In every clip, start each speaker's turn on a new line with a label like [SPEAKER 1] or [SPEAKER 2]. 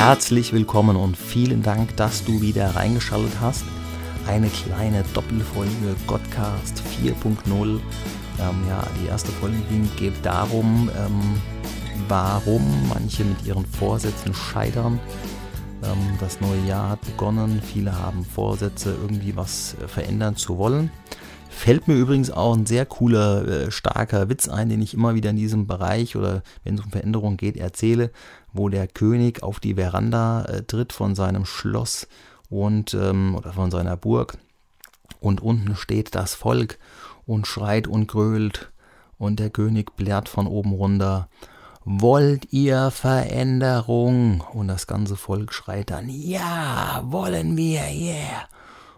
[SPEAKER 1] herzlich willkommen und vielen Dank, dass du wieder reingeschaltet hast. Eine kleine Doppelfolge Godcast 4.0. Ähm, ja, die erste Folge geht darum, ähm, warum manche mit ihren Vorsätzen scheitern. Ähm, das neue Jahr hat begonnen. Viele haben Vorsätze, irgendwie was äh, verändern zu wollen. Fällt mir übrigens auch ein sehr cooler, äh, starker Witz ein, den ich immer wieder in diesem Bereich oder wenn es um Veränderungen geht, erzähle, wo der König auf die Veranda äh, tritt von seinem Schloss und ähm, oder von seiner Burg und unten steht das Volk und schreit und grölt und der König blärt von oben runter Wollt ihr Veränderung? Und das ganze Volk schreit dann, ja, wollen wir, yeah.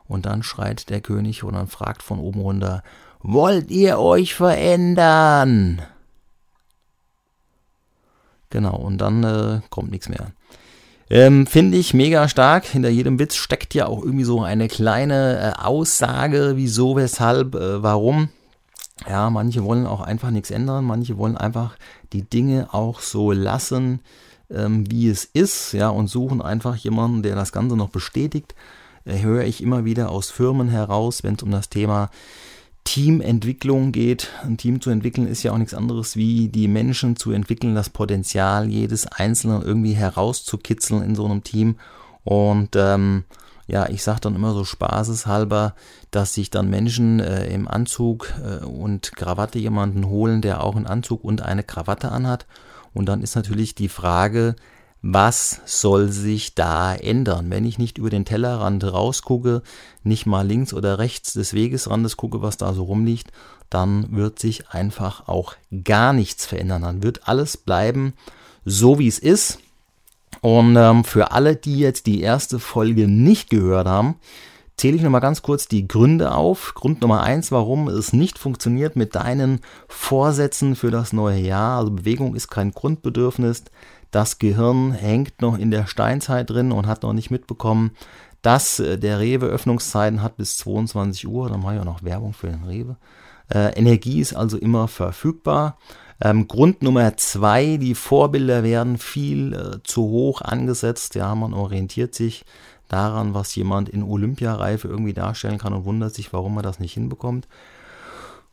[SPEAKER 1] Und dann schreit der König und dann fragt von oben runter, wollt ihr euch verändern? Genau, und dann äh, kommt nichts mehr. Ähm, Finde ich mega stark. Hinter jedem Witz steckt ja auch irgendwie so eine kleine äh, Aussage, wieso, weshalb, äh, warum. Ja, manche wollen auch einfach nichts ändern, manche wollen einfach die Dinge auch so lassen, ähm, wie es ist, ja, und suchen einfach jemanden, der das Ganze noch bestätigt. Äh, höre ich immer wieder aus Firmen heraus, wenn es um das Thema Teamentwicklung geht. Ein Team zu entwickeln ist ja auch nichts anderes wie die Menschen zu entwickeln, das Potenzial jedes Einzelnen irgendwie herauszukitzeln in so einem Team. Und ähm, ja, ich sage dann immer so spaßeshalber, dass sich dann Menschen äh, im Anzug äh, und Krawatte jemanden holen, der auch einen Anzug und eine Krawatte anhat. Und dann ist natürlich die Frage, was soll sich da ändern? Wenn ich nicht über den Tellerrand rausgucke, nicht mal links oder rechts des Wegesrandes gucke, was da so rumliegt, dann wird sich einfach auch gar nichts verändern. Dann wird alles bleiben, so wie es ist. Und ähm, für alle, die jetzt die erste Folge nicht gehört haben, zähle ich nochmal ganz kurz die Gründe auf. Grund Nummer eins, warum es nicht funktioniert mit deinen Vorsätzen für das neue Jahr. Also Bewegung ist kein Grundbedürfnis. Das Gehirn hängt noch in der Steinzeit drin und hat noch nicht mitbekommen, dass äh, der Rewe Öffnungszeiten hat bis 22 Uhr. Dann mache ich auch noch Werbung für den Rewe. Äh, Energie ist also immer verfügbar. Ähm, Grund Nummer zwei, die Vorbilder werden viel äh, zu hoch angesetzt. Ja, man orientiert sich daran, was jemand in Olympiareife irgendwie darstellen kann und wundert sich, warum er das nicht hinbekommt.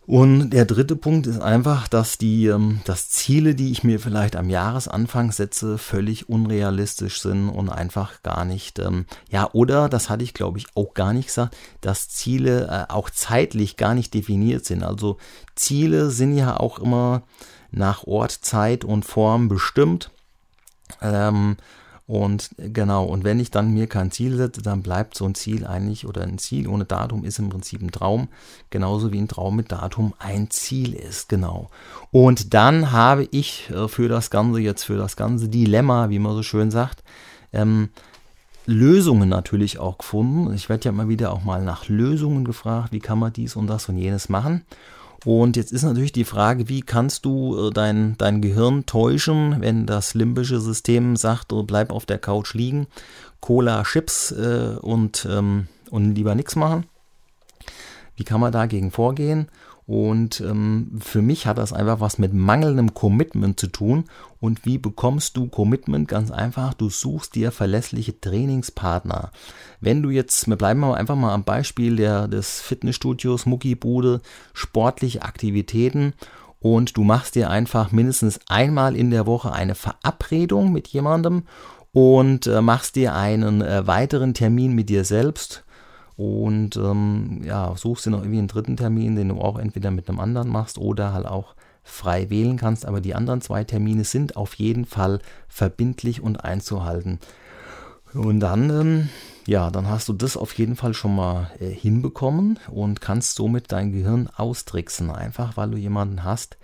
[SPEAKER 1] Und der dritte Punkt ist einfach, dass die ähm, dass Ziele, die ich mir vielleicht am Jahresanfang setze, völlig unrealistisch sind und einfach gar nicht, ähm, ja, oder, das hatte ich glaube ich auch gar nicht gesagt, dass Ziele äh, auch zeitlich gar nicht definiert sind. Also Ziele sind ja auch immer nach Ort, Zeit und Form bestimmt. Ähm, und genau, und wenn ich dann mir kein Ziel setze, dann bleibt so ein Ziel eigentlich oder ein Ziel ohne Datum ist im Prinzip ein Traum, genauso wie ein Traum mit Datum ein Ziel ist, genau. Und dann habe ich äh, für das Ganze jetzt, für das ganze Dilemma, wie man so schön sagt, ähm, Lösungen natürlich auch gefunden. Ich werde ja immer wieder auch mal nach Lösungen gefragt, wie kann man dies und das und jenes machen. Und jetzt ist natürlich die Frage, wie kannst du äh, dein, dein Gehirn täuschen, wenn das limbische System sagt, oh, bleib auf der Couch liegen, Cola, Chips äh, und, ähm, und lieber nichts machen. Wie kann man dagegen vorgehen? Und ähm, für mich hat das einfach was mit mangelndem Commitment zu tun. Und wie bekommst du Commitment? Ganz einfach, du suchst dir verlässliche Trainingspartner. Wenn du jetzt, wir bleiben mal einfach mal am Beispiel der, des Fitnessstudios, Muckibude, sportliche Aktivitäten und du machst dir einfach mindestens einmal in der Woche eine Verabredung mit jemandem und äh, machst dir einen äh, weiteren Termin mit dir selbst und ähm, ja, suchst dir noch irgendwie einen dritten Termin, den du auch entweder mit einem anderen machst oder halt auch frei wählen kannst. Aber die anderen zwei Termine sind auf jeden Fall verbindlich und einzuhalten. Und dann, ähm, ja, dann hast du das auf jeden Fall schon mal äh, hinbekommen und kannst somit dein Gehirn austricksen. Einfach weil du jemanden hast,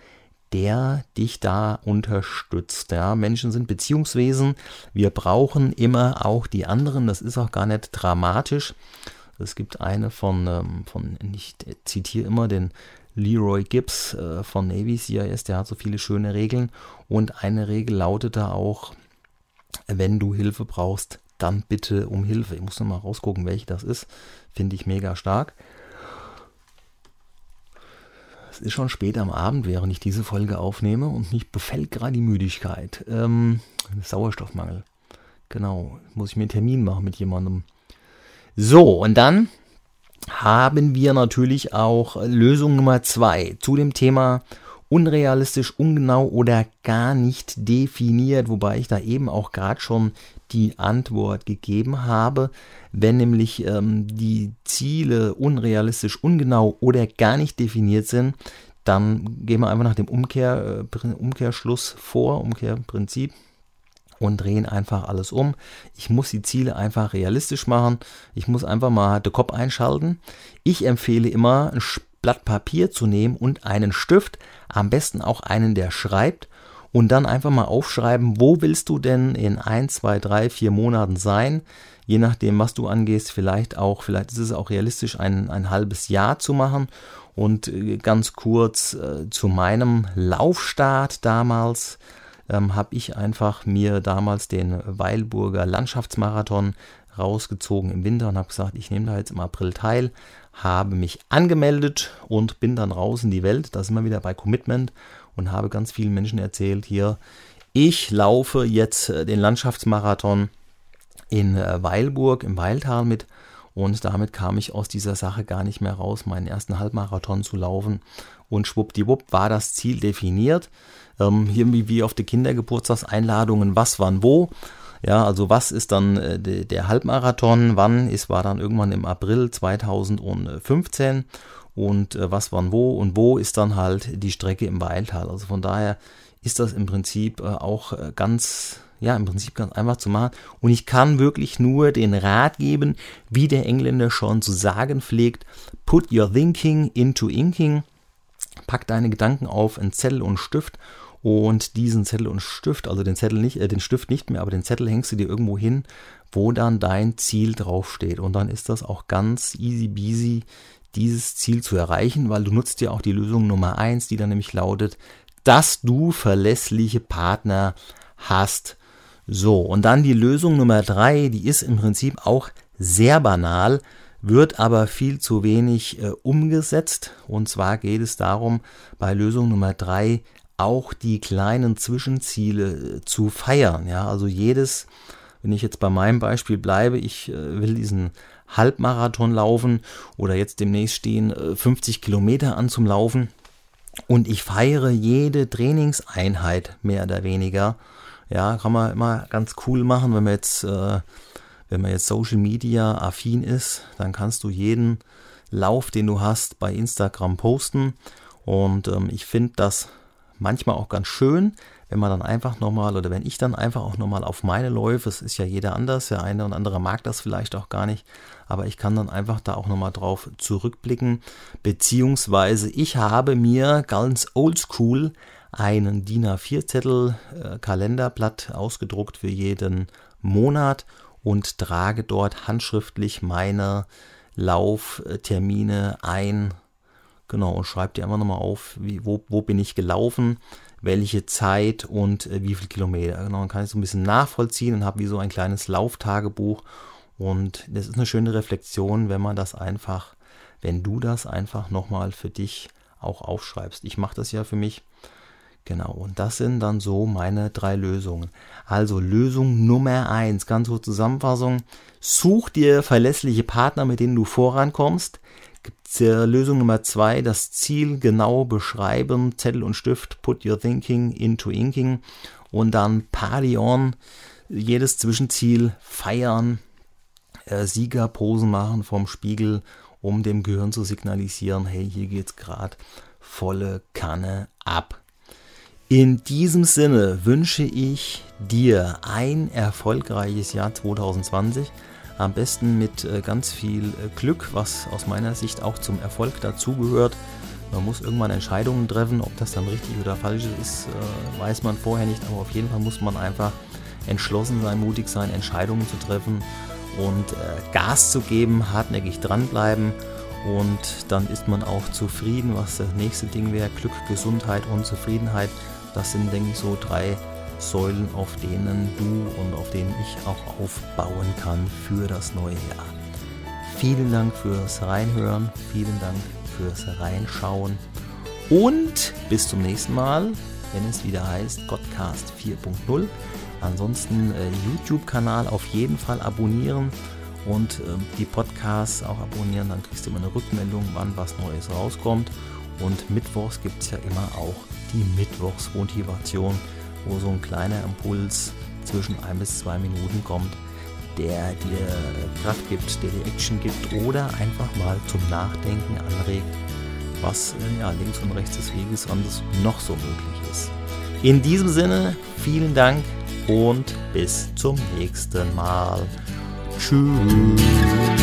[SPEAKER 1] der dich da unterstützt. Ja, Menschen sind Beziehungswesen. Wir brauchen immer auch die anderen. Das ist auch gar nicht dramatisch. Es gibt eine von, ähm, von ich zitiere immer den Leroy Gibbs äh, von Navy CIS, der hat so viele schöne Regeln. Und eine Regel lautet da auch, wenn du Hilfe brauchst, dann bitte um Hilfe. Ich muss noch mal rausgucken, welche das ist. Finde ich mega stark. Es ist schon spät am Abend, während ich diese Folge aufnehme und mich befällt gerade die Müdigkeit. Ähm, Sauerstoffmangel. Genau, muss ich mir einen Termin machen mit jemandem. So, und dann haben wir natürlich auch Lösung Nummer zwei zu dem Thema unrealistisch, ungenau oder gar nicht definiert, wobei ich da eben auch gerade schon die Antwort gegeben habe. Wenn nämlich ähm, die Ziele unrealistisch, ungenau oder gar nicht definiert sind, dann gehen wir einfach nach dem Umkehr, äh, Umkehrschluss vor, Umkehrprinzip und drehen einfach alles um. Ich muss die Ziele einfach realistisch machen. Ich muss einfach mal den Kopf einschalten. Ich empfehle immer, ein Blatt Papier zu nehmen und einen Stift, am besten auch einen, der schreibt und dann einfach mal aufschreiben, wo willst du denn in ein, zwei, drei, vier Monaten sein? Je nachdem, was du angehst, vielleicht auch, vielleicht ist es auch realistisch, ein, ein halbes Jahr zu machen. Und äh, ganz kurz äh, zu meinem Laufstart damals ähm, habe ich einfach mir damals den Weilburger Landschaftsmarathon rausgezogen im Winter und habe gesagt, ich nehme da jetzt im April teil, habe mich angemeldet und bin dann raus in die Welt. Da sind wir wieder bei Commitment und habe ganz vielen Menschen erzählt hier, ich laufe jetzt äh, den Landschaftsmarathon in äh, Weilburg im Weiltal mit und damit kam ich aus dieser Sache gar nicht mehr raus, meinen ersten Halbmarathon zu laufen und schwuppdiwupp war das Ziel definiert. Ähm, hier wie auf die Kindergeburtstagseinladungen, was, wann, wo. Ja, also was ist dann äh, de, der Halbmarathon, wann ist, war dann irgendwann im April 2015 und äh, was, wann, wo und wo ist dann halt die Strecke im Weiltal. Also von daher ist das im Prinzip äh, auch äh, ganz, ja, im Prinzip ganz einfach zu machen. Und ich kann wirklich nur den Rat geben, wie der Engländer schon zu sagen pflegt, put your thinking into inking. Pack deine Gedanken auf einen Zettel und Stift und diesen Zettel und Stift, also den Zettel nicht, äh, den Stift nicht mehr, aber den Zettel hängst du dir irgendwo hin, wo dann dein Ziel draufsteht. Und dann ist das auch ganz easy beasy dieses Ziel zu erreichen, weil du nutzt ja auch die Lösung Nummer eins, die dann nämlich lautet, dass du verlässliche Partner hast. So, und dann die Lösung Nummer drei, die ist im Prinzip auch sehr banal, wird aber viel zu wenig äh, umgesetzt. Und zwar geht es darum, bei Lösung Nummer drei auch die kleinen Zwischenziele äh, zu feiern. Ja, also jedes, wenn ich jetzt bei meinem Beispiel bleibe, ich äh, will diesen Halbmarathon laufen oder jetzt demnächst stehen 50 äh, Kilometer an zum Laufen und ich feiere jede Trainingseinheit mehr oder weniger. Ja, kann man immer ganz cool machen, wenn man jetzt, äh, wenn man jetzt Social Media affin ist, dann kannst du jeden Lauf, den du hast, bei Instagram posten. Und ähm, ich finde das manchmal auch ganz schön, wenn man dann einfach nochmal oder wenn ich dann einfach auch nochmal auf meine Läufe, es ist ja jeder anders, der eine und andere mag das vielleicht auch gar nicht, aber ich kann dann einfach da auch nochmal drauf zurückblicken, beziehungsweise ich habe mir ganz oldschool einen DIN A4-Zettel äh, Kalenderblatt ausgedruckt für jeden Monat und trage dort handschriftlich meine Lauftermine ein. Genau, und schreibe dir einfach nochmal auf, wie, wo, wo bin ich gelaufen, welche Zeit und äh, wie viele Kilometer. Genau, dann kann ich so ein bisschen nachvollziehen und habe wie so ein kleines Lauftagebuch. Und das ist eine schöne Reflexion, wenn man das einfach, wenn du das einfach nochmal für dich auch aufschreibst. Ich mache das ja für mich. Genau, und das sind dann so meine drei Lösungen. Also Lösung Nummer eins, ganz so Zusammenfassung. Such dir verlässliche Partner, mit denen du vorankommst es Lösung Nummer zwei, das Ziel genau beschreiben, Zettel und Stift, put your thinking into inking und dann Party on, jedes Zwischenziel feiern, äh, Siegerposen machen vom Spiegel, um dem Gehirn zu signalisieren, hey, hier geht's gerade volle Kanne ab. In diesem Sinne wünsche ich dir ein erfolgreiches Jahr 2020. Am besten mit äh, ganz viel äh, Glück, was aus meiner Sicht auch zum Erfolg dazugehört. Man muss irgendwann Entscheidungen treffen, ob das dann richtig oder falsch ist, äh, weiß man vorher nicht, aber auf jeden Fall muss man einfach entschlossen sein, mutig sein, Entscheidungen zu treffen und Gas zu geben, hartnäckig dranbleiben und dann ist man auch zufrieden, was das nächste Ding wäre, Glück, Gesundheit und Zufriedenheit. Das sind, denke ich, so drei Säulen, auf denen du und auf denen ich auch aufbauen kann für das neue Jahr. Vielen Dank fürs Reinhören, vielen Dank fürs Reinschauen und bis zum nächsten Mal, wenn es wieder heißt Godcast 4.0. Ansonsten äh, YouTube-Kanal auf jeden Fall abonnieren und äh, die Podcasts auch abonnieren. Dann kriegst du immer eine Rückmeldung, wann was Neues rauskommt. Und mittwochs gibt es ja immer auch die Mittwochsmotivation, wo so ein kleiner Impuls zwischen ein bis zwei Minuten kommt, der dir Kraft gibt, der dir Action gibt oder einfach mal zum Nachdenken anregt, was äh, ja, links und rechts des Weges anders noch so möglich ist. In diesem Sinne, vielen Dank und bis zum nächsten Mal. Tschüss.